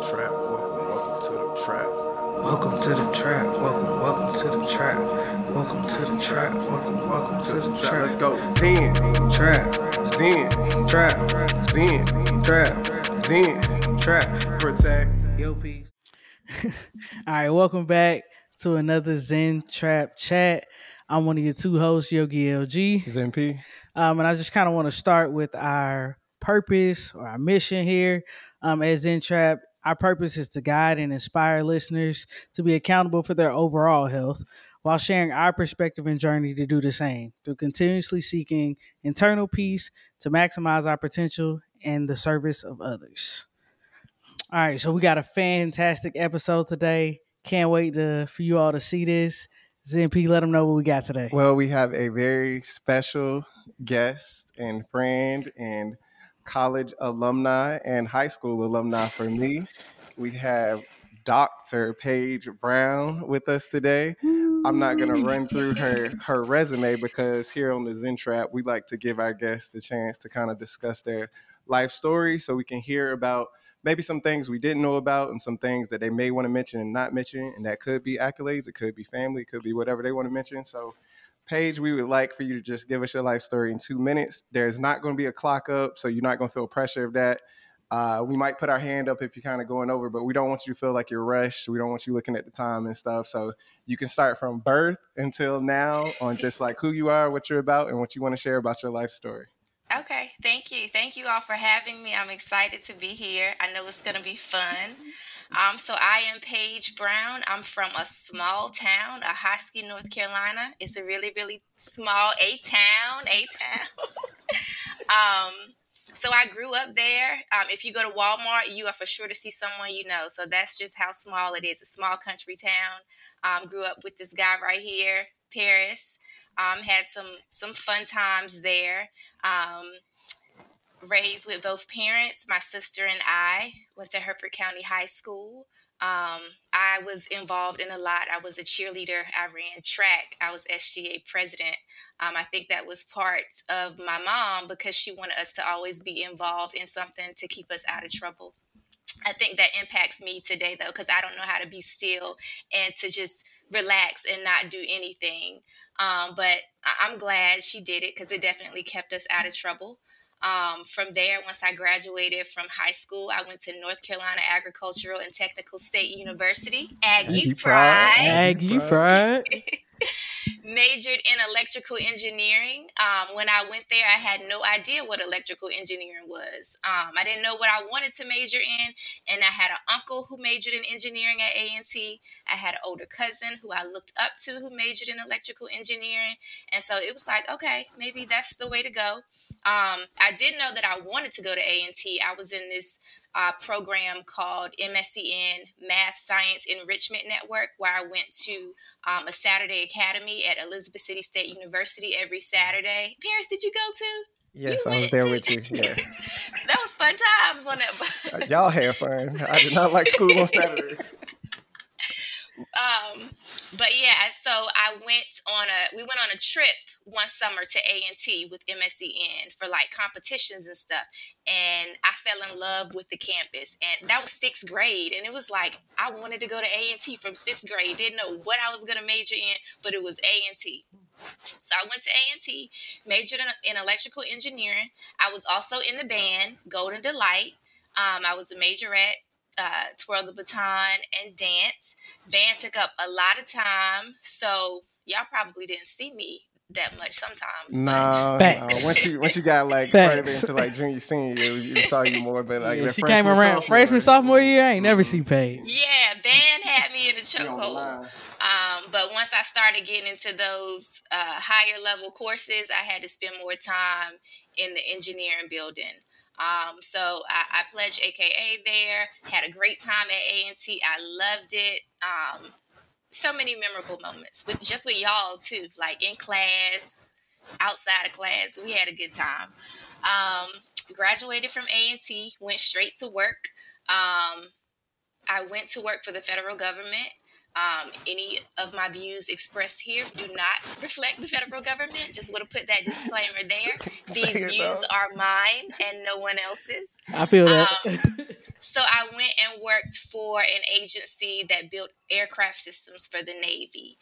the trap. Welcome, welcome to the trap. Welcome to the trap. Welcome, welcome to the trap. Welcome to the trap. Welcome, welcome to the trap. Let's go. Zen, Trap, Zen, trap, Zen, trap, Zen. trap. Protect. Yo, peace. All right, welcome back to another Zen Trap Chat. I'm one of your two hosts, Yogi LG. Zen P. Um, and I just kind of want to start with our purpose or our mission here um, at Zen Trap. Our purpose is to guide and inspire listeners to be accountable for their overall health while sharing our perspective and journey to do the same through continuously seeking internal peace to maximize our potential and the service of others. All right, so we got a fantastic episode today. Can't wait to for you all to see this. Zen P, let them know what we got today. Well, we have a very special guest and friend and college alumni and high school alumni for me. We have Dr. Paige Brown with us today. I'm not going to run through her her resume because here on the Zen Trap, we like to give our guests the chance to kind of discuss their life story so we can hear about maybe some things we didn't know about and some things that they may want to mention and not mention. And that could be accolades, it could be family, it could be whatever they want to mention. So, Paige, we would like for you to just give us your life story in two minutes. There's not going to be a clock up, so you're not going to feel pressure of that. Uh, we might put our hand up if you're kind of going over, but we don't want you to feel like you're rushed. We don't want you looking at the time and stuff. So you can start from birth until now on just like who you are, what you're about, and what you want to share about your life story. Okay, thank you. Thank you all for having me. I'm excited to be here. I know it's going to be fun. Um, so I am Paige Brown. I'm from a small town, a Ahoskie, North Carolina. It's a really, really small A town, A town. um, so I grew up there. Um, if you go to Walmart, you are for sure to see someone you know. So that's just how small it is. A small country town. Um, grew up with this guy right here, Paris. Um, had some some fun times there. Raised with both parents. My sister and I went to Hertford County High School. Um, I was involved in a lot. I was a cheerleader. I ran track. I was SGA president. Um, I think that was part of my mom because she wanted us to always be involved in something to keep us out of trouble. I think that impacts me today though, because I don't know how to be still and to just relax and not do anything. Um, but I- I'm glad she did it because it definitely kept us out of trouble. Um, from there, once I graduated from high school, I went to North Carolina Agricultural and Technical State University, Aggie Aggie Pride. Pride. Aggie Fried. Majored in electrical engineering. Um, when I went there, I had no idea what electrical engineering was. Um, I didn't know what I wanted to major in, and I had an uncle who majored in engineering at A&T. I had an older cousin who I looked up to who majored in electrical engineering, and so it was like, okay, maybe that's the way to go. Um, I did know that I wanted to go to A&T. I was in this uh, program called MSEN Math Science Enrichment Network, where I went to um, a Saturday academy at Elizabeth City State University every Saturday. Paris, did you go to? Yes, You I was there to- with you. Yeah. that was fun times on that. Y'all had fun. I did not like school on Saturdays. um, but yeah, so I went on a we went on a trip one summer to A and T with MSEN for like competitions and stuff, and I fell in love with the campus, and that was sixth grade, and it was like I wanted to go to A and T from sixth grade. Didn't know what I was gonna major in, but it was A and T. So I went to A and T, majored in, in electrical engineering. I was also in the band Golden Delight. Um, I was a majorette, uh, twirl the baton, and dance. Band took up a lot of time, so y'all probably didn't see me that much sometimes. but- No, no. Once you once you got like further into like junior senior year, we, we saw you more. But like yeah, she came around freshman, sophomore year. I ain't never Mhm. seen Paige. Yeah, band had me in a the chokehold. Um, but once I started getting into those uh, higher level courses, I had to spend more time in the engineering building. Um, so I, I pledged AKA there, had a great time at A&T. I loved it. Um, so many memorable moments with just with y'all too, like in class, outside of class. We had a good time. Um, graduated from A&T, went straight to work. Um, I went to work for the federal government. Um, any of my views expressed here do not reflect the federal government. Just want to put that disclaimer there. These views though. are mine and no one else's. I feel that. Um, So So I went and worked for an agency that built aircraft systems for the Navy.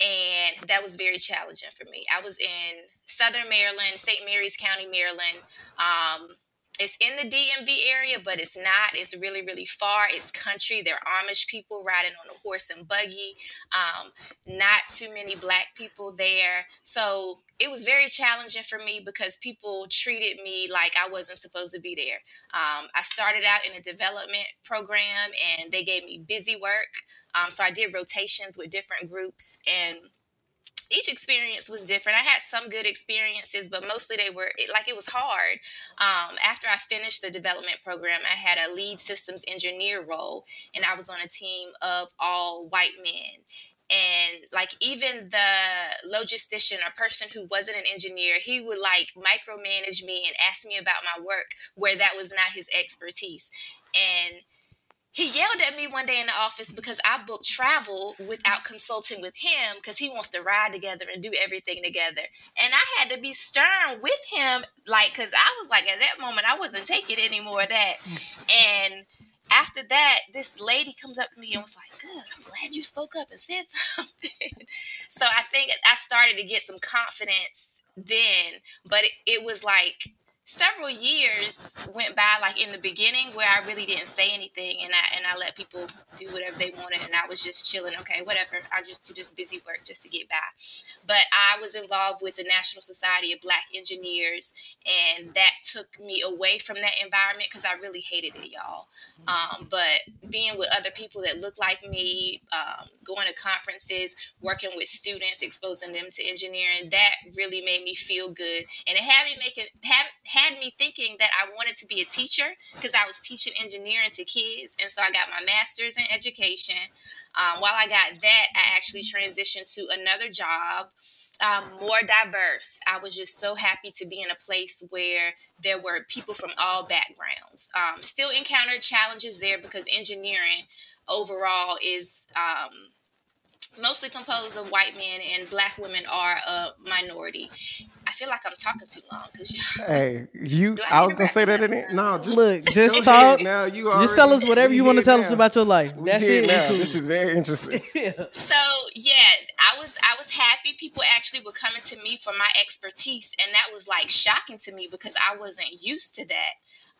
And that was very challenging for me. I was in Southern Maryland, St. Mary's County, Maryland. Um, it's in the DMV area, but it's not. It's really, really far. It's country. There are Amish people riding on a horse and buggy. Um, not too many black people there. So it was very challenging for me because people treated me like I wasn't supposed to be there. Um, I started out in a development program and they gave me busy work. Um, so I did rotations with different groups and each experience was different. I had some good experiences, but mostly they were like it was hard. Um, after I finished the development program, I had a lead systems engineer role, and I was on a team of all white men. And like even the logistician or person who wasn't an engineer, he would like micromanage me and ask me about my work where that was not his expertise. And he yelled at me one day in the office because I booked travel without consulting with him because he wants to ride together and do everything together. And I had to be stern with him, like, because I was like, at that moment, I wasn't taking any more of that. And after that, this lady comes up to me and was like, Good, I'm glad you spoke up and said something. so I think I started to get some confidence then, but it, it was like, several years went by like in the beginning where I really didn't say anything and I and I let people do whatever they wanted and I was just chilling okay whatever I just do this busy work just to get by. But I was involved with the National Society of Black Engineers and that took me away from that environment because I really hated it y'all. Um, but being with other people that look like me um, going to conferences working with students exposing them to engineering that really made me feel good. And it had me making had had me thinking that I wanted to be a teacher because I was teaching engineering to kids. And so I got my master's in education. Um, while I got that, I actually transitioned to another job, um, more diverse. I was just so happy to be in a place where there were people from all backgrounds. Um, still encountered challenges there because engineering overall is um, mostly composed of white men and black women are a minority. I feel like I'm talking too long because you. Hey, you. I, I was gonna say that in it. No, just look, just talk. Now you just tell us whatever you want to tell now. us about your life. We That's it. Now. This is very interesting. yeah. So yeah, I was I was happy. People actually were coming to me for my expertise, and that was like shocking to me because I wasn't used to that.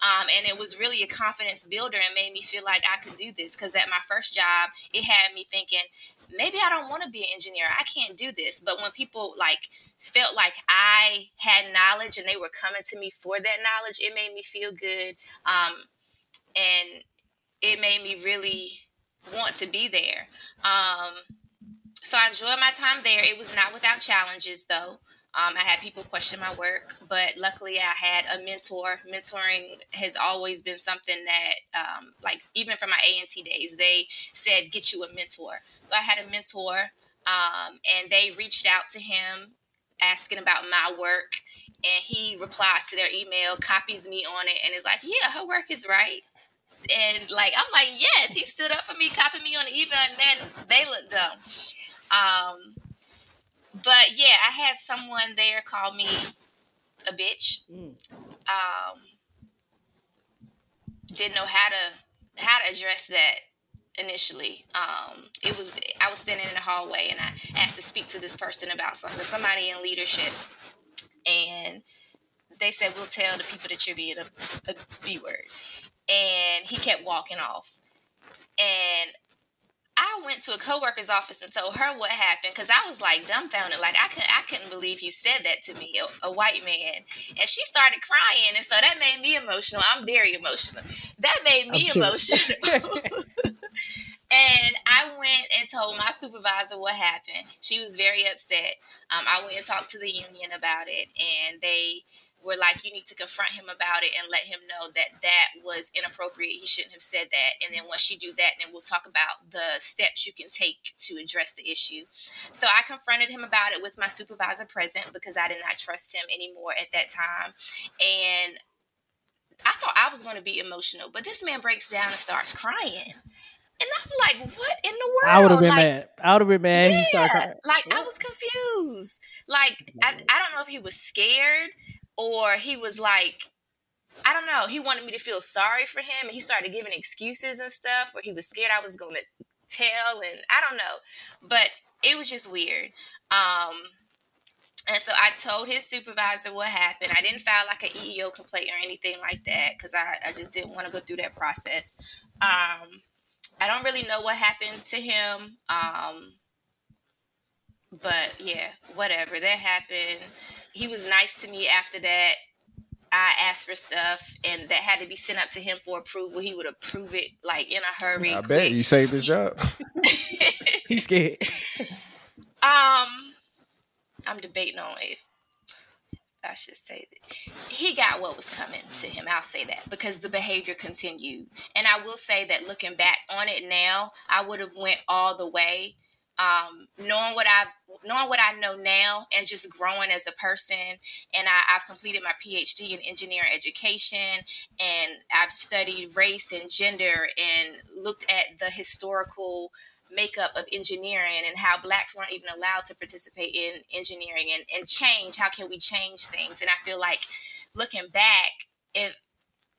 Um, and it was really a confidence builder and made me feel like I could do this. Because at my first job, it had me thinking, maybe I don't want to be an engineer. I can't do this. But when people like felt like I had knowledge and they were coming to me for that knowledge, it made me feel good. Um, and it made me really want to be there. Um, so I enjoyed my time there. It was not without challenges, though. Um, I had people question my work, but luckily I had a mentor. Mentoring has always been something that, um, like, even from my A&T days, they said, get you a mentor. So I had a mentor, um, and they reached out to him asking about my work. And he replies to their email, copies me on it, and is like, yeah, her work is right. And like, I'm like, yes, he stood up for me, copied me on the email, and then they looked dumb. Um, but yeah, I had someone there call me a bitch. Mm. Um, didn't know how to how to address that initially. Um, it was I was standing in the hallway and I asked to speak to this person about something, somebody in leadership, and they said we'll tell the people that you're being a, a B word, and he kept walking off, and I went to a coworker's office and told her what happened because I was like dumbfounded, like I couldn't, I couldn't believe he said that to me, a, a, white man, and she started crying, and so that made me emotional. I'm very emotional. That made me emotional. and I went and told my supervisor what happened. She was very upset. Um, I went and talked to the union about it, and they were like, you need to confront him about it and let him know that that was inappropriate. He shouldn't have said that. And then once you do that, then we'll talk about the steps you can take to address the issue. So I confronted him about it with my supervisor present because I did not trust him anymore at that time. And I thought I was going to be emotional, but this man breaks down and starts crying. And I'm like, what in the world? I would have been like, mad. I would have been mad. Yeah, like I was confused. Like I, I don't know if he was scared or he was like I don't know. He wanted me to feel sorry for him, and he started giving excuses and stuff where he was scared I was going to tell, and I don't know, but it was just weird. Um, and so I told his supervisor what happened. I didn't file like an EEO complaint or anything like that because I, I just didn't want to go through that process. Um, I don't really know what happened to him. Um, but yeah, whatever. That happened. He was nice to me after that. I asked for stuff and that had to be sent up to him for approval. He would approve it like in a hurry. I bet you saved his job. He's scared. Um, I'm debating on if I should say that he got what was coming to him. I'll say that because the behavior continued, and I will say that looking back on it now, I would have went all the way. Um, knowing what I knowing what I know now, and just growing as a person, and I, I've completed my PhD in engineering education, and I've studied race and gender, and looked at the historical makeup of engineering and how blacks weren't even allowed to participate in engineering and, and change. How can we change things? And i feel like looking back if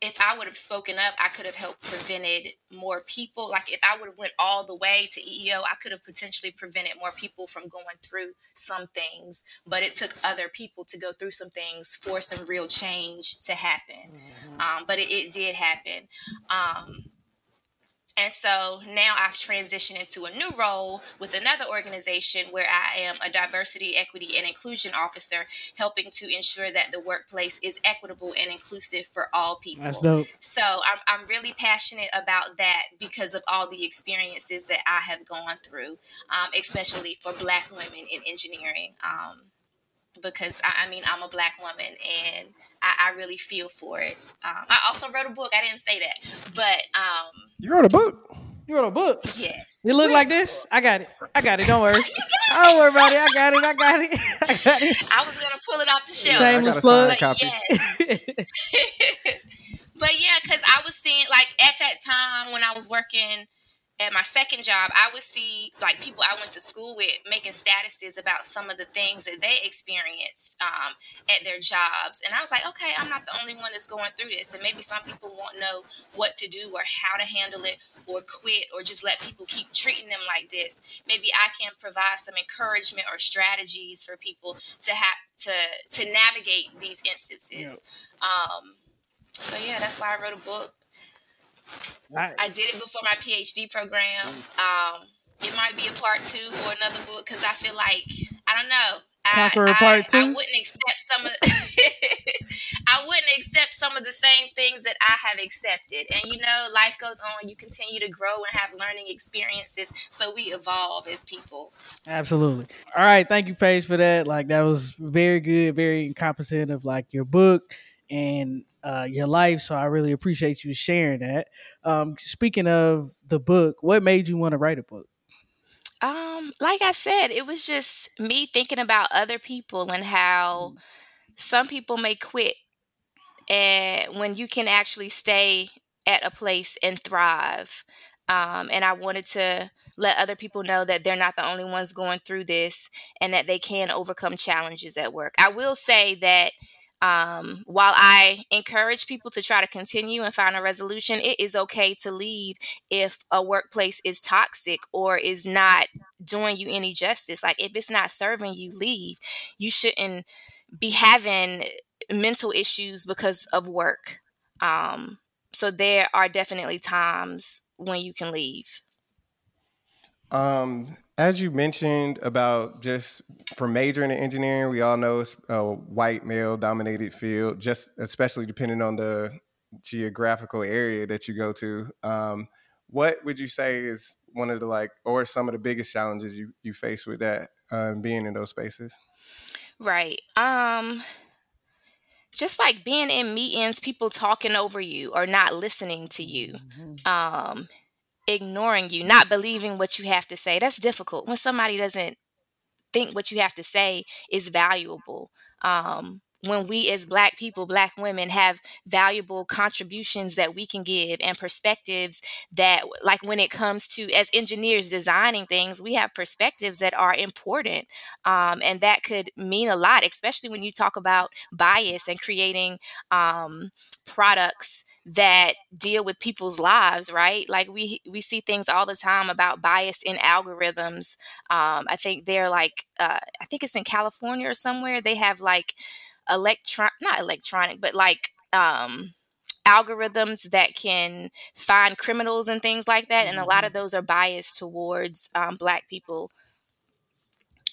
if i would have spoken up i could have helped prevented more people. Like if i would have went all the way to eeo i could have potentially prevented more people from going through some things. But it took other people to go through some things for some real change to happen. Mm-hmm. um, but it, it, did happen. Um, and so now I've transitioned into a new role with another organization where I am a diversity, equity, and inclusion officer, helping to ensure that the workplace is equitable and inclusive for all people. That's dope. So I'm, I'm really passionate about that because of all the experiences that I have gone through, um, especially for Black women in engineering. Um, because I, I, mean I'm a black woman and I, I really feel for it. Um, I also wrote a book. I didn't say that, but um, you wrote a book. You wrote a book. Yes. It look like this. I got it. I got it. Don't worry. I Don't worry about it. I got it. I got it. I got it. I was gonna pull it off the shelf. Shameless plug. But yes. but yeah, because I was seeing like at that time when I was working at my second job, I would see like people I went to school with making statuses about some of the things that they experienced um, at their jobs, and I was like, okay, I'm not the only one that's going through this, and maybe some people won't know what to do or how to handle it, or quit, or just let people keep treating them like this. Maybe I can provide some encouragement or strategies for people to have to to navigate these instances. Um, so yeah, that's why I wrote a book Right. I did it before my PhD program. Um, it might be a part two or another book because I feel like I don't know. I, I, part two. I wouldn't accept some of. I wouldn't accept some of the same things that I have accepted, and you know, life goes on. You continue to grow and have learning experiences, so we evolve as people. Absolutely. All right, thank you, Paige, for that. Like that was very good, very encompassing of like your book and uh, your life. So I really appreciate you sharing that. Um, speaking of the book, what made you want to write a book? Um, like I said, it was just me thinking about other people and how mm. some people may quit and when you can actually stay at a place and thrive. Um, and I wanted to let other people know that they're not the only ones going through this and that they can overcome challenges at work. I will say that um, while I encourage people to try to continue and find a resolution, it is okay to leave if a workplace is toxic or is not doing you any justice. Like if it's not serving you, leave. You shouldn't be having mental issues because of work. Um, so there are definitely times when you can leave. Um, as you mentioned about just for majoring in engineering, we all know it's a white male dominated field, just especially depending on the geographical area that you go to. Um, what would you say is one of the like, or some of the biggest challenges you you face with that um, being in those spaces? Right. Um, just like being in meetings, people talking over you or not listening to you. Mm-hmm. Um, ignoring you, not believing what you have to say. That's difficult when somebody doesn't think what you have to say is valuable. Um, when we as black people black women have valuable contributions that we can give and perspectives that like when it comes to as engineers designing things we have perspectives that are important um, and that could mean a lot especially when you talk about bias and creating um, products that deal with people's lives right? Like we we see things all the time about bias in algorithms um, i think they're like uh, i think it's in california or somewhere they have like electron not electronic but like um algorithms that can find criminals and things like that and a lot of mm-hmm. those are biased towards um, black people.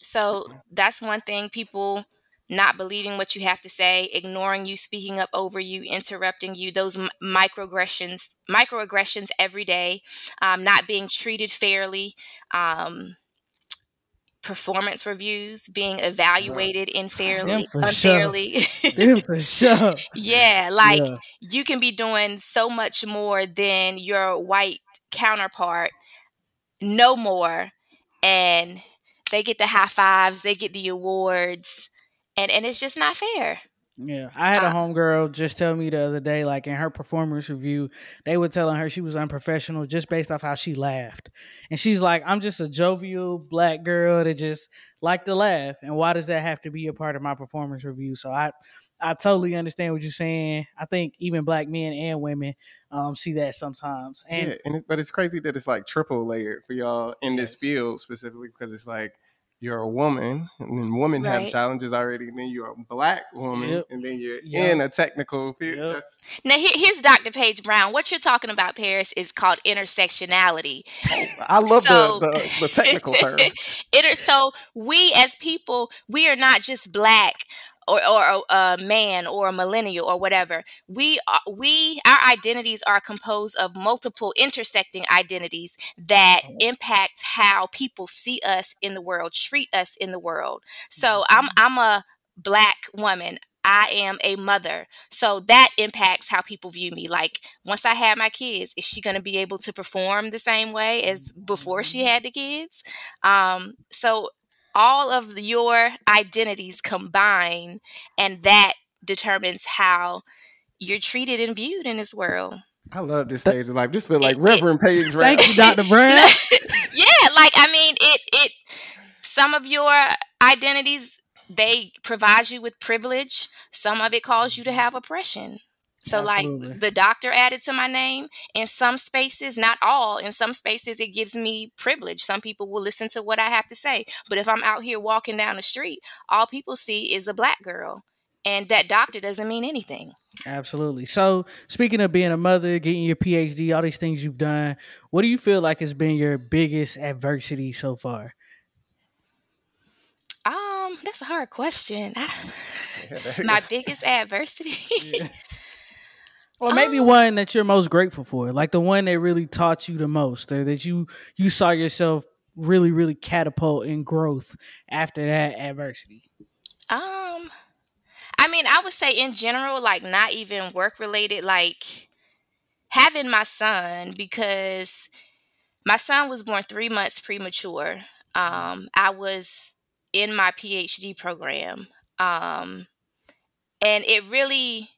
So that's one thing people not believing what you have to say, ignoring you, speaking up over you, interrupting you, those m- microaggressions, microaggressions every day, um, not being treated fairly, um, performance reviews, being evaluated unfairly, unfairly. Sure. for sure. yeah, like yeah. you can be doing so much more than your white counterpart, no more, and they get the high fives, they get the awards and and it's just not fair. Yeah, I had a uh, homegirl just tell me the other day, like in her performance review, they were telling her she was unprofessional just based off how she laughed, and she's like, "I'm just a jovial black girl that just like to laugh, and why does that have to be a part of my performance review?" So I, I totally understand what you're saying. I think even black men and women um, see that sometimes, and yeah, and it, but it's crazy that it's like triple layered for y'all in this field specifically because it's like you're a woman, and then women right. have challenges already, and then you're a black woman, yep. and then you're yep. in a technical field. Yep. Now, here, here's Dr. Paige Brown. What you're talking about, Paris, is called intersectionality. Oh, I love so, the, the, the technical term. It, so we as people, we are not just black or, or a, man or a millennial or whatever. We are, we our identities are composed of multiple intersecting identities that mm-hmm. impact how people see us in the world, treat us in the world. So I'm mm-hmm. I'm a black woman. I am a mother. So that impacts how people view me. Like once I have my kids, is she going to be able to perform the same way as before she mm-hmm. had the kids? Um, so all of your identities combine and that determines how you're treated and viewed in this world. I love this stage of life. Just feel like it, Reverend Paige. Thank you, Dr. Brown. yeah, like I mean, it it some of your identities they provide you with privilege. Some of it calls you to have oppression. So Absolutely. like the doctor added to my name in some spaces, not all, in some spaces it gives me privilege. Some people will listen to what I have to say. But if I'm out here walking down the street, all people see is a black girl. And that doctor doesn't mean anything. Absolutely. So, speaking of being a mother, getting your PhD, all these things you've done, what do you feel like has been your biggest adversity so far? Um, that's a hard question. my biggest adversity. Or maybe um, one that you're most grateful for, like the one that really taught you the most, or that you you saw yourself really, really catapult in growth after that adversity. Um, I mean, I would say in general, like not even work related, like having my son because my son was born three months premature. Um, I was in my PhD program, um, and it really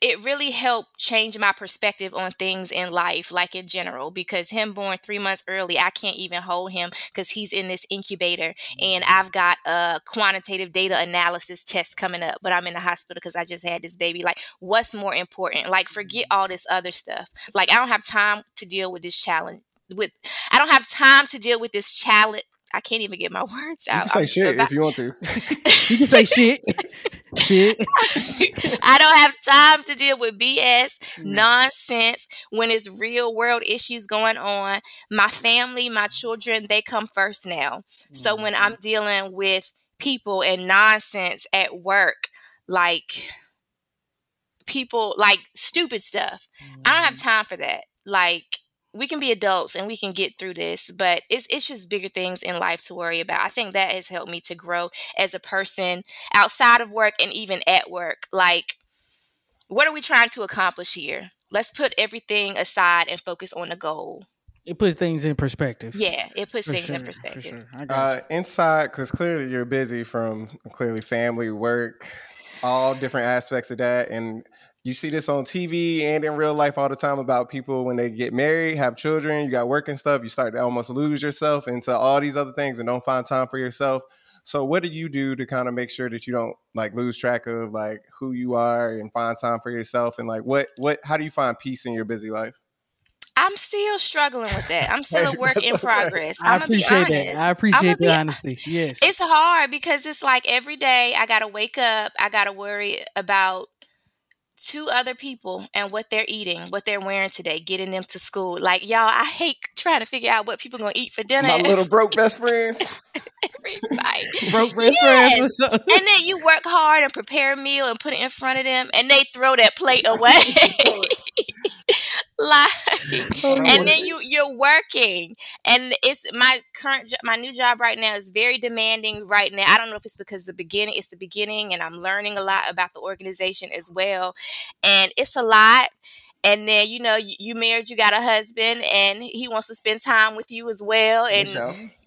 it really helped change my perspective on things in life, like in general, because him born three months early, I can't even hold him because he's in this incubator and mm-hmm. I've got a quantitative data analysis test coming up, but I'm in the hospital because I just had this baby. Like, what's more important? Like, forget mm-hmm. all this other stuff. Like, I don't have time to deal with this challenge. With I don't have time to deal with this challenge I can't even get my words out. You can say shit if you want to. you can say shit. shit. I don't have time to deal with BS mm-hmm. nonsense when it's real world issues going on. My family, my children, they come first now. Mm-hmm. So when I'm dealing with people and nonsense at work, like people like stupid stuff, mm-hmm. I don't have mm-hmm. time for that. Like we can be adults and we can get through this, but it's it's just bigger things in life to worry about. I think that has helped me to grow as a person outside of work and even at work. Like what are we trying to accomplish here? Let's put everything aside and focus on the goal. It puts things in perspective. Yeah, it puts for things sure, in perspective. Sure. Uh, inside, because clearly you're busy from clearly family, work, all different aspects of that. And you see this on TV and in real life all the time about people when they get married, have children, you got work and stuff, you start to almost lose yourself into all these other things and don't find time for yourself. So what do you do to kind of make sure that you don't like lose track of like who you are and find time for yourself and like what what how do you find peace in your busy life? I'm still struggling with that. I'm still a work in progress. I I'm gonna be appreciate that. I appreciate be- the honesty. Yes. It's hard because it's like every day I gotta wake up, I gotta worry about two other people and what they're eating, what they're wearing today, getting them to school. Like y'all, I hate trying to figure out what people gonna eat for dinner My little broke best friends. Broke best Yes. friends. And then you work hard and prepare a meal and put it in front of them, and they throw that plate away. like, Oh, and then you you're working, and it's my current jo- my new job right now is very demanding right now. I don't know if it's because the beginning it's the beginning, and I'm learning a lot about the organization as well, and it's a lot. And then you know you, you married, you got a husband, and he wants to spend time with you as well. And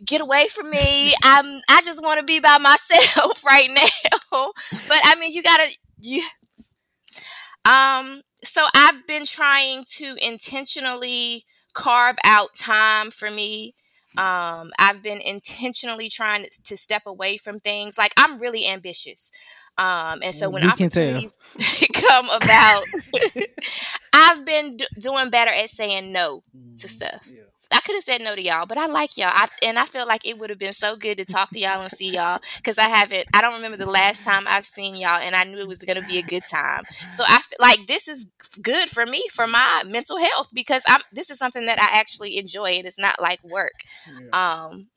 get away from me. I'm I just want to be by myself right now. but I mean, you gotta you. Um. So I've been trying to intentionally carve out time for me. Um, I've been intentionally trying to, step away from things. Like I'm really ambitious. Um, and so when We opportunities come about, I've been d- doing better at saying no to stuff. Yeah. I could have said no to y'all, but I like y'all. I, and I feel like it would have been so good to talk to y'all and see y'all because I haven't, I don't remember the last time I've seen y'all and I knew it was going to be a good time. So I feel like this is good for me, for my mental health because I'm, this is something that I actually enjoy and it's not like work. Yeah. Um,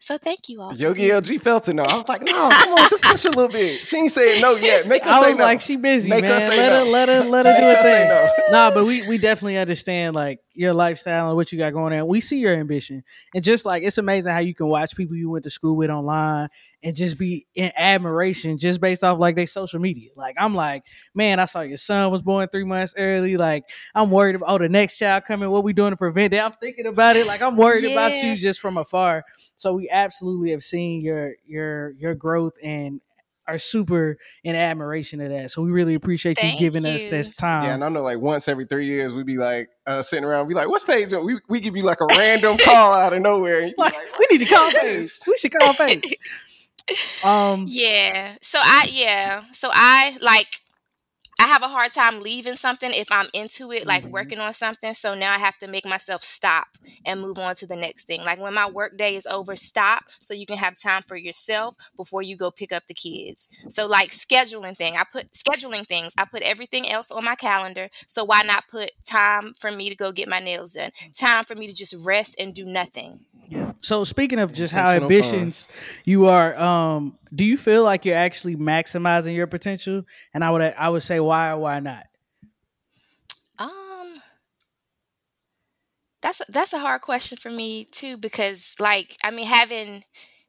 so thank you all. Yogi LG felt it now. I was like, no, come on, just push a little bit. She ain't saying no yet. Make her I say was no. like, she busy, Make her man. say Let no. her, let her, let her do her her thing. no. nah, but we we definitely understand like your lifestyle and what you got going on. We see your ambition, and just like it's amazing how you can watch people you went to school with online and just be in admiration just based off like their social media. Like I'm like, man, I saw your son was born three months early. Like I'm worried about oh the next child coming. What we doing to prevent it? I'm thinking about it. Like I'm worried about you just from afar. So we absolutely have seen your your your growth and are super in admiration of that. So we really appreciate you Thank giving us this time. Yeah, and I know like once every three years we'd be like uh, sitting around, we like, what's Paige? doing?" We we give you like a random call out of nowhere. And you be Like, like, we need to call "What Paige. We should call Paige. Um, Yeah. So I yeah. So I like I have a hard time leaving something if I'm into it, like Mhm. working on something. So now I have to make myself stop and move on to the next thing. Like when my work day is over, stop so you can have time for yourself before you go pick up the kids. So like scheduling thing, I put scheduling things. I put everything else on my calendar. So why not put time for me to go get my nails done? Time for me to just rest and do nothing. Yeah. So speaking of just how Intentional ambitious you are, um, do you feel like you're actually maximizing your potential? And I would I would say why or why not? Um, that's that's a hard question for me too because, like, I mean, having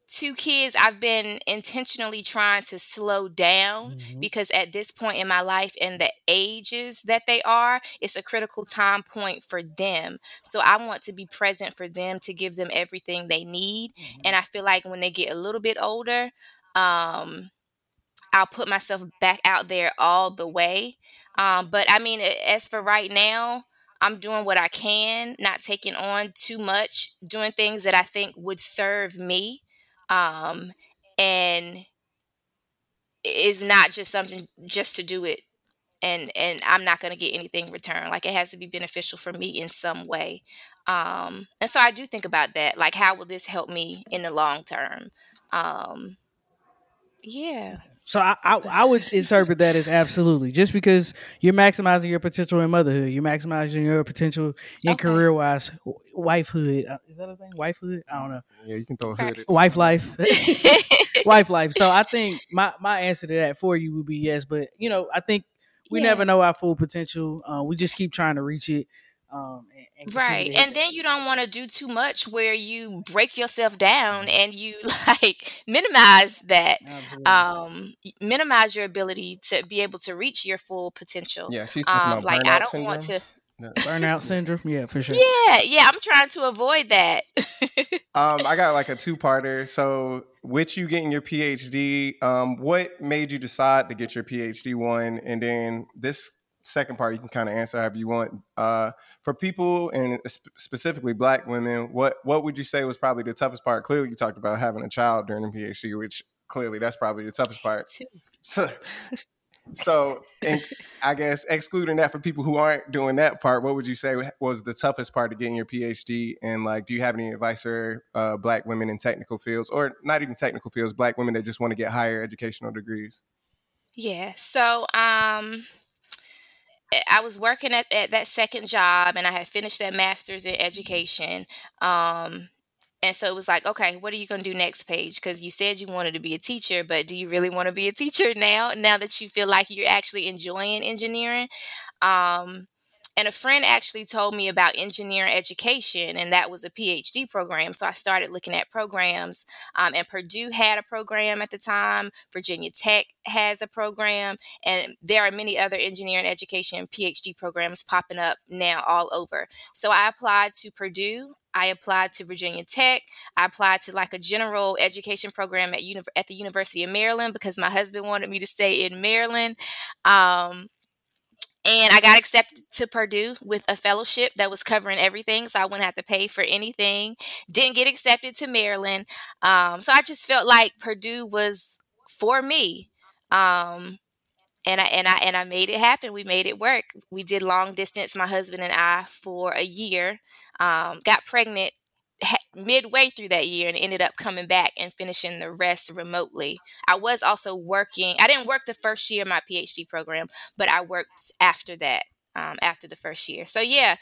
two kids, I've been intentionally trying to slow down because at this point in my life and the ages that they are, it's a critical time point for them. So I want to be present for them to give them everything they need, and I feel like when they get a little bit older, um, I'll put myself back out there all the way. Um, but I mean, as for right now, I'm doing what I can, not taking on too much, doing things that I think would serve me. Um, and is not just something just to do it and and I'm not going to get anything returned. Like it has to be beneficial for me in some way. Um, and so I do think about that. Like, how will this help me in the long term? Um, yeah. So I, I I would interpret that as absolutely just because you're maximizing your potential in motherhood, you're maximizing your potential in Okay. career wise, wifehood. Uh, Is that a thing? Wifehood? I don't know. Yeah, you can throw a hood. at- Wife life. wife life. So I think my my answer to that for you would be yes, but you know I think we Yeah. never know our full potential. Uh, we just keep trying to reach it. Um, and, and Right. And then you don't want to do too much where you break yourself down and you like minimize that. that. Absolutely. Um, minimize your ability to be able to reach your full potential. Yeah, she's talking Um, about like burnout I don't syndrome. want to Burnout syndrome. Yeah, for sure. Yeah, yeah. I'm trying to avoid that. um, I got like a two-parter. So, with you getting your PhD, um, what made you decide to get your PhD one? And then this second part, you can kind of answer however you want. Uh, for people and specifically Black women, what what would you say was probably the toughest part? Clearly, you talked about having a child during the PhD, which clearly that's probably the toughest part. So, so, and I guess excluding that for people who aren't doing that part, what would you say was the toughest part of getting your PhD? And like, do you have any advice for uh, Black women in technical fields, or not even technical fields, Black women that just want to get higher educational degrees? Yeah. So, um, I was working at, at that second job, and I had finished that master's in education. Um, and so it was like, okay, what are you going to do next Paige? Because you said you wanted to be a teacher, but do you really want to be a teacher now? Now that you feel like you're actually enjoying engineering, um, and a friend actually told me about engineering education, and that was a PhD program. So I started looking at programs, um, and Purdue had a program at the time. Virginia Tech has a program, and there are many other engineering education PhD programs popping up now all over. So I applied to Purdue. I applied to Virginia Tech. I applied to like a general education program at, uni- at the University of Maryland because my husband wanted me to stay in Maryland. Um, and I got accepted to Purdue with a fellowship that was covering everything, so I wouldn't have to pay for anything. Didn't get accepted to Maryland, um, so I just felt like Purdue was for me. Um, and I and I and I made it happen. We made it work. We did long distance, my husband and I, for a year. Um, got pregnant midway through that year and ended up coming back and finishing the rest remotely. I was also working, I didn't work the first year of my PhD program, but I worked after that. Um, after the first year. So, yeah,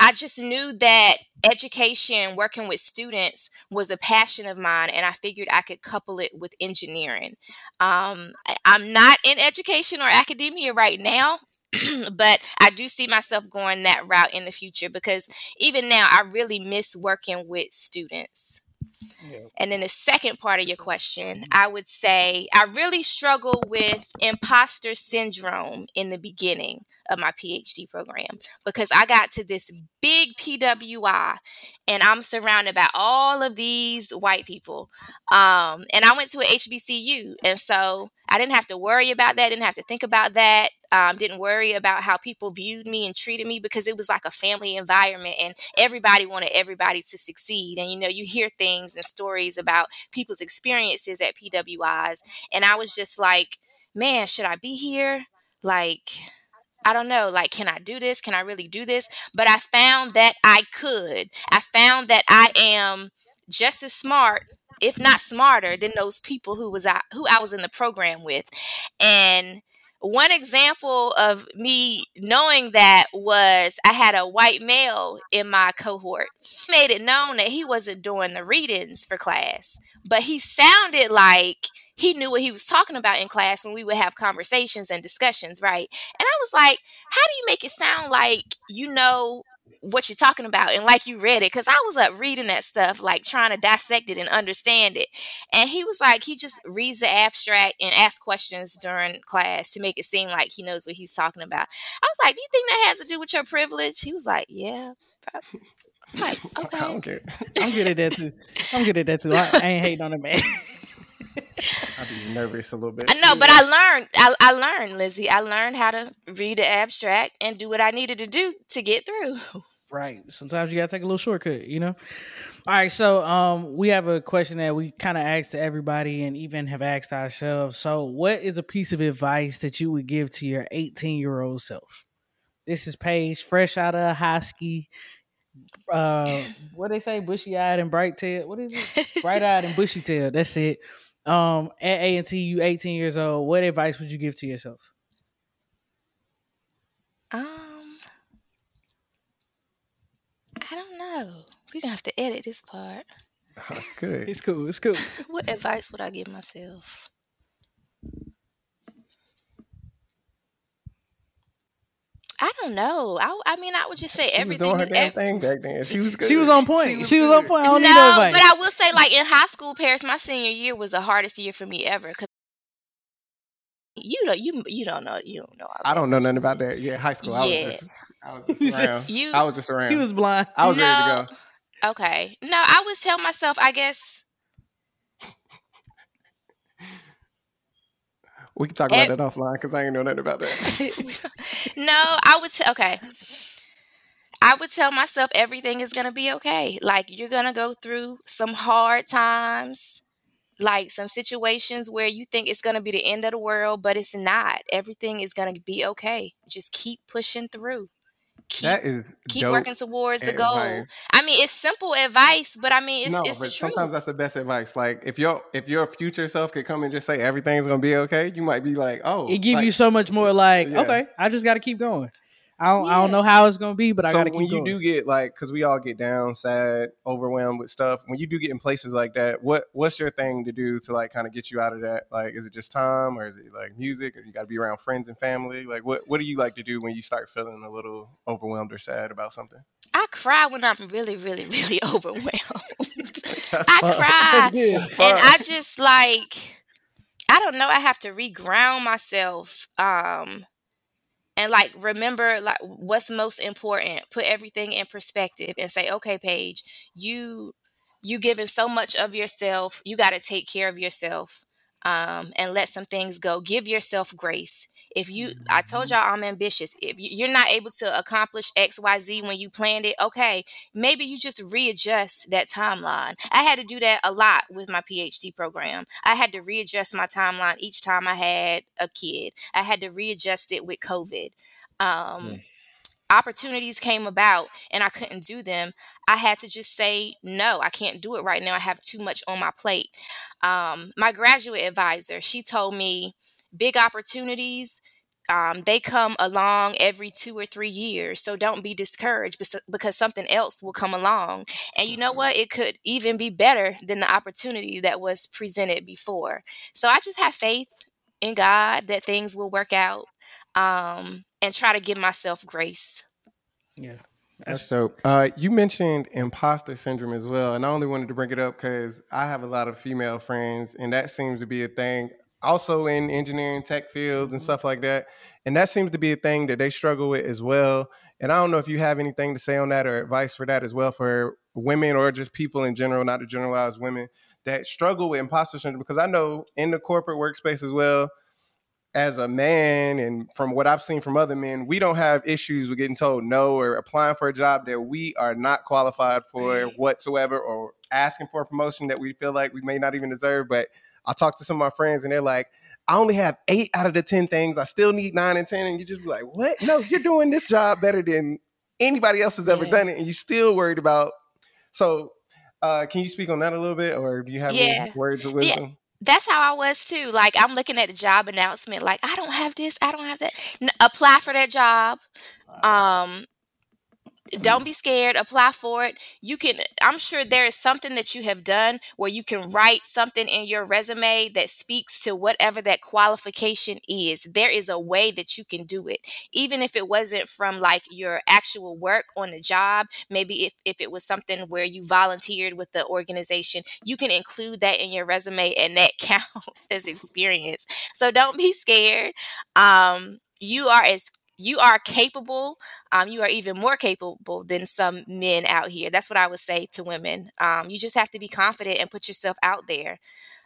I just knew that education, working with students, was a passion of mine, and I figured I could couple it with engineering. Um, I'm not in education or academia right now, but I do see myself going that route in the future because even now I really miss working with students. Yeah. And then the second part of your question, mm-hmm. I would say I really struggle with imposter syndrome in the beginning of my PhD program because I got to this big PWI and I'm surrounded by all of these white people. Um, and I went to a HBCU. And so I didn't have to worry about that, didn't have to think about that. Um, didn't worry about how people viewed me and treated me because it was like a family environment and everybody wanted everybody to succeed. And you know, you hear things and stories about people's experiences at PWIs. And I was just like, man, should I be here? Like, I don't know, like, can I do this? Can I really do this? But I found that I could. I found that I am just as smart, if not smarter, than those people who was I, who I was in the program with. And one example of me knowing that was I had a white male in my cohort. He made it known that he wasn't doing the readings for class, but he sounded like he knew what he was talking about in class when we would have conversations and discussions, right? And I was like, how do you make it sound like you know what you're talking about and like you read it because i was up reading that stuff like trying to dissect it and understand it and he was like he just reads the abstract and asks questions during class to make it seem like he knows what he's talking about i was like do you think that has to do with your privilege he was like yeah like okay I don't care. I'm good at that too. I'm good at that too. I, I ain't hating on the man. I'd be nervous a little bit. I know, but I learned. I, I learned, Lizzie. I learned how to read the abstract and do what I needed to do to get through. Right. Sometimes you gotta take a little shortcut, you know. All right, so um, we have a question that we kind of asked to everybody, and even have asked ourselves. So, what is a piece of advice that you would give to your 18 year old self? This is Paige, fresh out of high ski. Uh, what they say, bushy eyed and bright tail. What is it? Bright eyed and bushy tail. That's it. Um, at A and T, you 18 years old. What advice would you give to yourself? Um, I don't know. We're gonna have to edit this part. That's good. It's cool. It's cool. what advice would I give myself? I don't know. I, I mean, I would just say she everything. was doing her damn ev- thing back then. She was good. She was on point. She was, on point. I don't no, need no but I will say, like in high school, Paris, my senior year was the hardest year for me ever because you you don't you you don't know you don't know. all I don't know nothing about that. Yeah, high school. I Yeah. was just, I was just around. You- I was just around. He was blind. I was ready to go. Okay. No, I would tell myself, I guess We can talk about Ev- that offline because I ain't know nothing about that. no, I would t- okay. I would tell myself everything is going to be okay. Like you're going to go through some hard times, like some situations where you think it's going to be the end of the world, but it's not. Everything is going to be okay. Just keep pushing through. Keep that is keep working towards the goal. I mean, it's simple advice, but I mean, it's no, it's but the truth. sometimes that's the best advice. Like if your if your future self could come and just say everything's gonna be okay, you might be like, oh, It give like, you so much more. Like, Yeah. okay, I just got to keep going. I don't, I don't know how it's gonna be, but I got to keep when you going. do get like, because we all get down, sad, overwhelmed with stuff. When you do get in places like that, what what's your thing to do to like kind of get you out of that? Like, is it just time, or is it like music, or you got to be around friends and family? Like, what what do you like to do when you start feeling a little overwhelmed or sad about something? I cry when I'm really, really, really overwhelmed. I Fun. cry. And I just like I don't know, I have to reground myself um and like remember like what's most important, put everything in perspective and say, "Okay, Paige, you you giving so much of yourself, you got to take care of yourself." Um, and let some things go. Give yourself grace. If you, I told y'all I'm ambitious. If you- you're not able to accomplish X, Y, Z when you planned it, okay, maybe you just readjust that timeline. I had to do that a lot with my PhD program. I had to readjust my timeline each time I had a kid. I had to readjust it with COVID. Um, Opportunities came about and I couldn't do them. I had to just say, no, I can't do it right now. I have too much on my plate. Um, my graduate advisor, she told me big opportunities um, they come along every two or three years. So don't be discouraged because something else will come along. And you know what? It could even be better than the opportunity that was presented before. So I just have faith in God that things will work out um, and try to give myself grace. Yeah. That's dope. Uh, you mentioned imposter syndrome as well, and I only wanted to bring it up because I have a lot of female friends, and that seems to be a thing. Also in engineering, tech fields, and mm-hmm. stuff like that, and that seems to be a thing that they struggle with as well. And I don't know if you have anything to say on that or advice for that as well for women or just people in general, not to generalize women that struggle with imposter syndrome. Because I know in the corporate workspace as well, as a man and from what I've seen from other men, we don't have issues with getting told no or applying for a job that we are not qualified for whatsoever or asking for a promotion that we feel like we may not even deserve. But I talk to some of my friends and they're like, I only have eight out of the 10 things. I still need nine and 10. And you just be like, what? No, you're doing this job better than anybody else has ever Yeah. done it. And you're still worried about. So, uh, can you speak on that a little bit or do you have Yeah. any words of Yeah. wisdom? That's how I was too. Like I'm looking at the job announcement, like I don't have this, I don't have that. N- apply for that job. Um, don't be scared. Apply for it. You can. I'm sure there is something that you have done where you can write something in your resume that speaks to whatever that qualification is. There is a way that you can do it, even if it wasn't from like your actual work on the job. Maybe if if it was something where you volunteered with the organization, you can include that in your resume, and that counts as experience. So don't be scared. Um, you are as you are capable um, you are even more capable than some men out here. That's what I would say to women. Um, you just have to be confident and put yourself out there.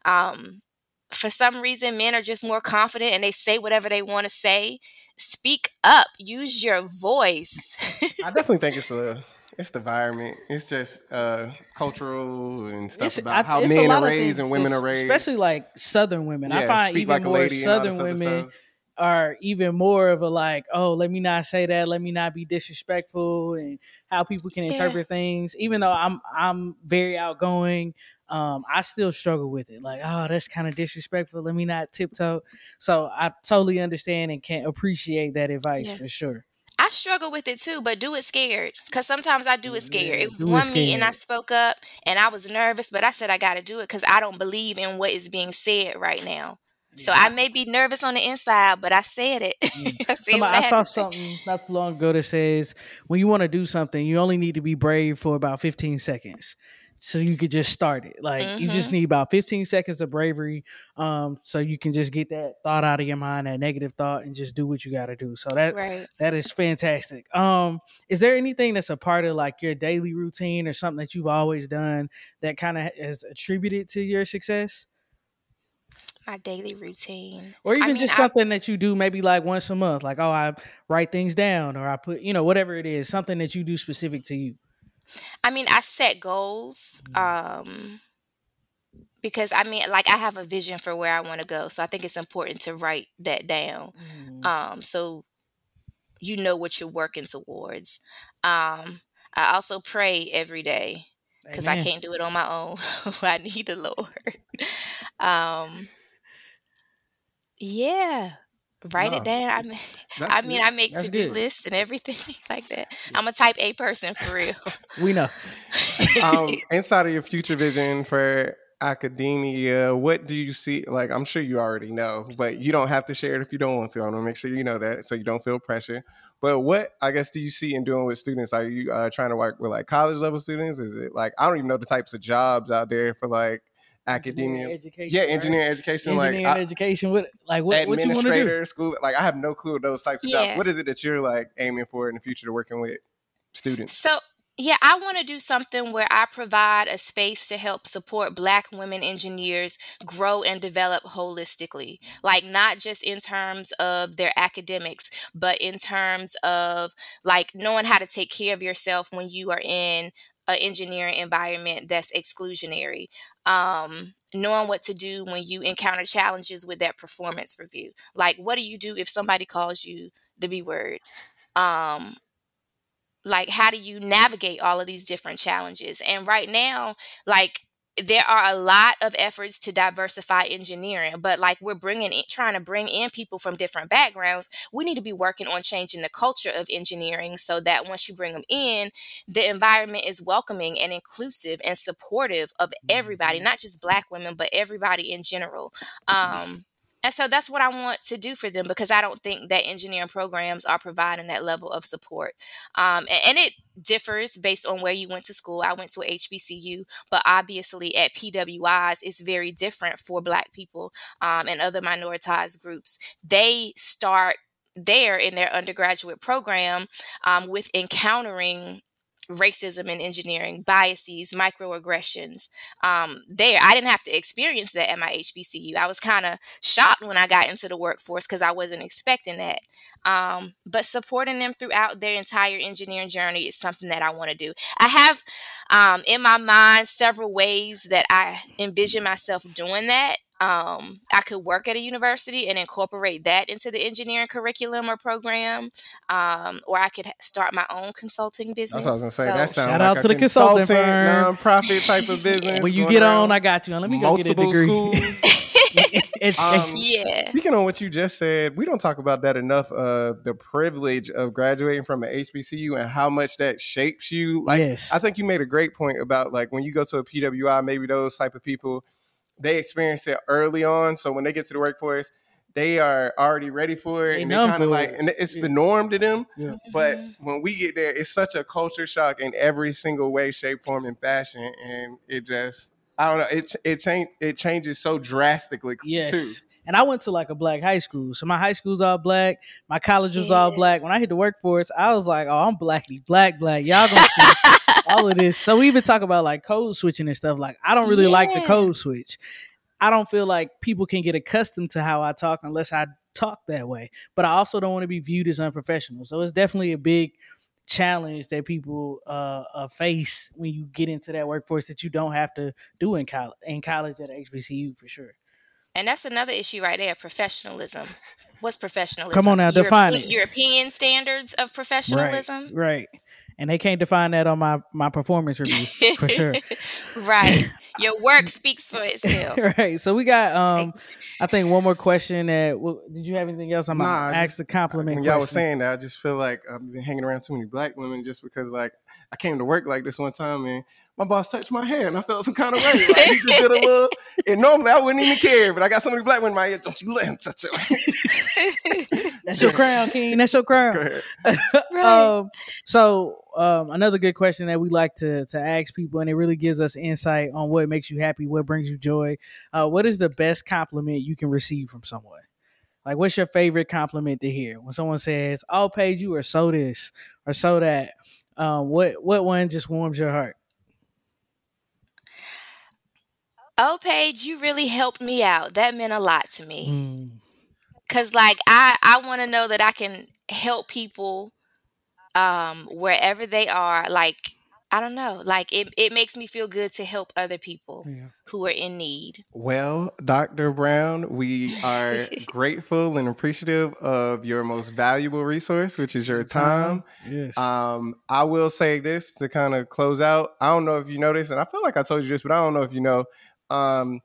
Um, for some reason, men are just more confident and they say whatever they want to say. Speak up. Use your voice. I definitely think it's a it's the environment. It's just uh, cultural and stuff It's, about I- how it's men are raised things, and women it's- are raised. especially like Southern women. I find even like more lady and all this Southern women stuff. Are even more of a like, oh, let me not say that, let me not be disrespectful, and how people can Yeah. interpret things. Even though I'm I'm very outgoing, um, I still struggle with it. Like, oh, that's kind of disrespectful. Let me not tiptoe. So I totally understand and can appreciate that advice Yeah. for sure. I struggle with it too, but do it scared. Because sometimes I do it scared. It was do one meeting I spoke up and I was nervous, but I said I got to do it because I don't believe in what is being said right now. So I may be nervous on the inside, but I said it. I said Somebody, I saw something not too long ago that says when you want to do something, you only need to be brave for about 15 seconds. so you could just start it. Like you just Mhm. need about 15 seconds of bravery, um, so you can just get that thought out of your mind, that negative thought, and just do what you got to do. So that Right. that is fantastic. Um, is there anything that's a part of like your daily routine or something that you've always done that kind of has attributed to your success? My daily routine. Or I even mean, just I- something that you do maybe like once a month, like oh, I write things down or I put, you know, whatever it is, something that you do specific to you. I mean, I set goals. Um, because I mean, like I have a vision for where I want to go, so I think it's important to write that down. Um, so you know what you're working towards. Um, I also pray every day because I can't do it on my own. I need the Lord. um, yeah, write Wow. it down. I mean, That's I mean, good. I make That's to do good. lists and everything like that. I'm a type A person for real. We know. um, inside of your future vision for academia, what do you see? Like, I'm sure you already know, but you don't have to share it if you don't want to. I want to make sure you know that so you don't feel pressure. But what I guess do you see in doing with students? Are you uh, trying to work with like college level students? Is it like I don't even know the types of jobs out there for like academia? education. Yeah, right? engineering education. engineering like I- education. What like what, what you want to do? administrator, school. Like I have no clue of those types of jobs. What is it that you're like aiming for in the future to working with students? So, yeah, I want to do something where I provide a space to help support Black women engineers grow and develop holistically. Like, not just in terms of their academics, but in terms of like knowing how to take care of yourself when you are in an engineering environment that's exclusionary. Um, knowing what to do when you encounter challenges with that performance review. Like, what do you do if somebody calls you the B word? Um, like how do you navigate all of these different challenges and right now like there are a lot of efforts to diversify engineering but like we're bringing in trying to bring in people from different backgrounds we need to be working on changing the culture of engineering so that once you bring them in the environment is welcoming and inclusive and supportive of everybody not just black women but everybody in general. Um, and so that's what I want to do for them because I don't think that engineering programs are providing that level of support. Um, a- and, it differs based on where you went to school. I went to HBCU, but obviously at PWIs, it's very different for Black people um, and other minoritized groups. They start there in their undergraduate program um, with encountering racism in engineering, biases, microaggressions. Um, there, I didn't have to experience that at my HBCU. I was kind of shocked when I got into the workforce because I wasn't expecting that. Um, but supporting them throughout their entire engineering journey is something that I want to do. I have um, in my mind several ways that I envision myself doing that. Um, I could work at a university and incorporate that into the engineering curriculum or program, um, or I could start my own consulting business. That's what I was gonna say. that sounds Shout like out a to the consulting consultant, firm. nonprofit type of business. when you get on, I got you. Let me go get a degree. Um, yeah. Speaking on what you just said, we don't talk about that enough. Uh, the privilege of graduating from an HBCU and how much that shapes you. Like, yes. I think you made a great point about like when you go to a PWI, maybe those type of people, they experience it early on. So when they get to the workforce, they are already ready for it, They and they kind of like, it. and it's Yeah. the norm to them. But Mhm. when we get there, it's such a culture shock in every single way, shape, form, and fashion, and it just. I don't know. It ch- it change it changes so drastically Yes. too. And I went to like a black high school. So my high school's all black. My college was all black. When I hit the workforce, I was like, oh, I'm blackity black, black. Y'all gonna see all of this. So we even talk about like code switching and stuff. Like, I don't really like the code switch. I don't feel like people can get accustomed to how I talk unless I talk that way. But I also don't want to be viewed as unprofessional. So it's definitely a big challenge that people uh, uh, face when you get into that workforce that you don't have to do in college in college at HBCU for sure. And that's another issue right there professionalism. What's professionalism? Come on now, define it. European standards of professionalism. Right. right. And they can't define that on my my performance review for sure. right. Your work speaks for itself. right. So we got um I think one more question that well, did you have anything else? I'm Nah, gonna I ask the compliment when question. y'all was saying that, I just feel like I've been hanging around too many black women just because like I came to work like this one time and my boss touched my hair and I felt some kind of way. Like he just did a little and normally I wouldn't even care, but I got so many black women in my ear, don't you let him touch it. That's your crown, King. That's your Go crown. ahead. Right. um so um, another good question that we like to to ask people, and it really gives us insight on what makes you happy, what brings you joy. Uh, what is the best compliment you can receive from someone? Like, what's your favorite compliment to hear when someone says, "Oh, Paige, you are so this or so that"? Um, what what one just warms your heart? Oh, Paige, you really helped me out. That meant a lot to me. Mm, Cause like I I want to know that I can help people um wherever they are. Like I don't know. Like it it makes me feel good to help other people yeah. who are in need. Well, Dr. Brown, we are grateful and appreciative of your most valuable resource, which is your time. Yes. Um, I will say this to kind of close out. I don't know if you know this, and I feel like I told you this, but I don't know if you know. Um,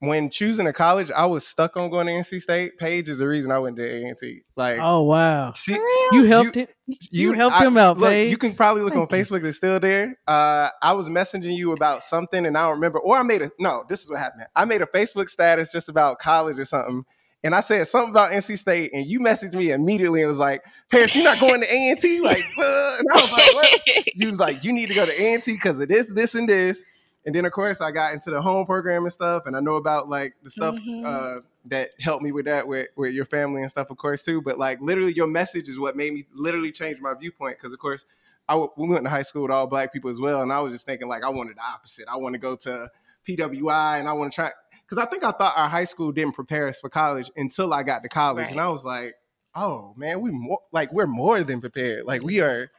when choosing a college, I was stuck on going to NC State. Paige is the reason I went to A&T. Like, oh wow. she, For real? You helped it. You, helped I- him out, Look, Paige. you can probably look on Thank you. Facebook; it's still there. Uh, I was messaging you about something, and I don't remember. Or I made a no. This is what happened. I made a Facebook status just about college or something, and I said something about NC State, and you messaged me immediately and was like, "Paris, you're not going to A&T? Like, uh, and I was like, "What?" You was like, "You need to go to A&T because of this, this, and this." And then, of course, I got into the home program and stuff, and I know about like the stuff Mhm. uh, that helped me with that, with, with your family and stuff, of course, too. But like, literally, your message is what made me literally change my viewpoint. Because, of course, I w- we went to high school with all black people as well, and I was just thinking like I wanted the opposite. I want to go to PWI, and I want to try because I think I thought our high school didn't prepare us for college until I got to college, and I was like, oh man, we more like we're more than prepared. Like we are.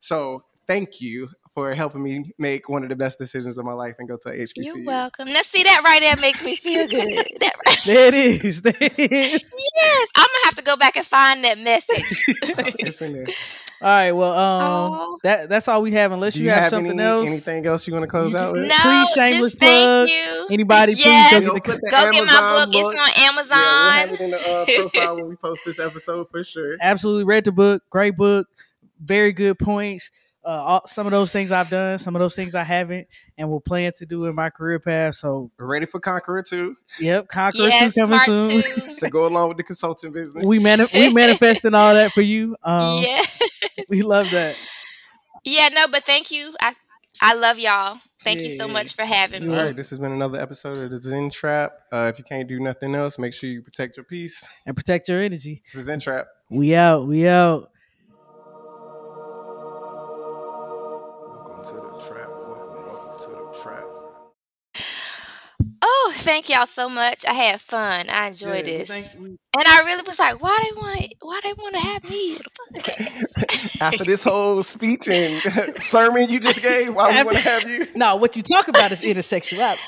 So thank you for helping me make one of the best decisions of my life and go to HBCU. You're welcome. Now see that right there makes me feel good. That right- There it is. There it is. yes, I'm gonna have to go back and find that message. It's in there. All right. Well, um, Oh. that that's all we have. Unless you, you have, have something any, else. anything else you want to close You out with? no, Please, shameless just thank plug. you. Anybody, Yes. please go Go get the. put the Go get my Amazon book. It's on Yeah, we'll Amazon. have it in the uh, profile when we post this episode for sure. Absolutely read the book. Great book. Very good points. Uh, all, some of those things I've done, some of those things I haven't, and will plan to do in my career path. So, Ready for Conqueror 2 yep, Conqueror yes, two coming soon. two. to go along with the consulting business. We mani- we manifesting all that for you. Um, yeah, we love that. yeah, no, but thank you. I I love y'all. Thank you so much for having You're me. All right, this has been another episode of the Zen Trap. Uh, if you can't do nothing else, make sure you protect your peace. And protect your energy. This is Zen Trap. We out. We out. thank y'all so much. I had fun. I enjoyed yeah, this, and I really was like, "Why they want to? Why they want to have me?" After this whole speech and sermon you just gave, why we want to have you? No, what you talk about is intersexuality.